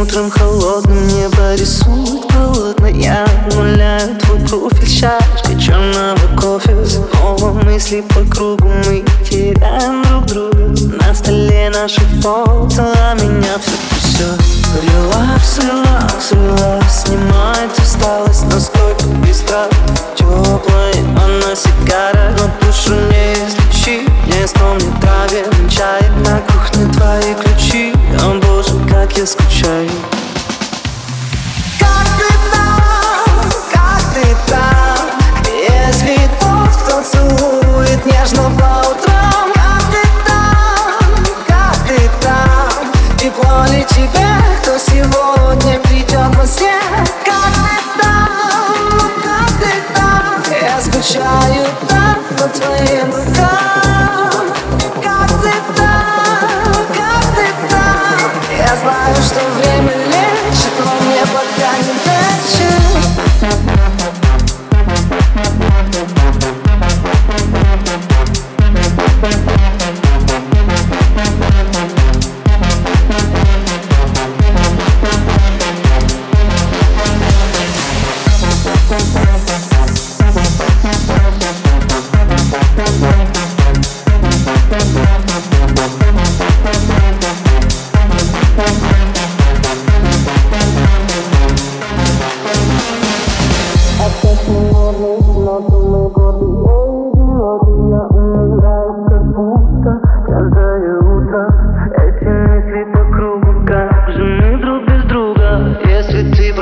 утром холодным Небо рисует полотна Я обнуляю твой профиль Чашкой черного кофе. Снова мысли по кругу Мы теряем друг друга. На столе наши фото А меня все трясет релакс, я скучаю. Как ты там, как ты там Если тот, кто целует нежно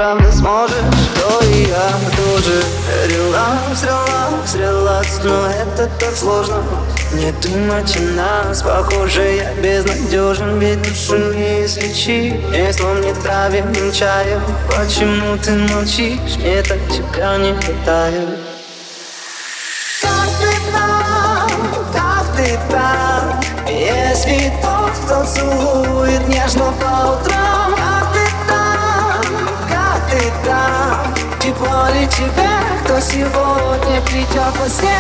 правда сможешь, то и я тоже. Релакс, релакс, релакс Но это так сложно. Не думать о нас Похоже, я безнадежен Ведь душу не излечи Если он не травим чаем. Почему ты молчишь? Мне так тебя не хватает. Как ты там, как ты там Если тот, кто целует нежно по утрам ли тебе, кто сегодня придет во сне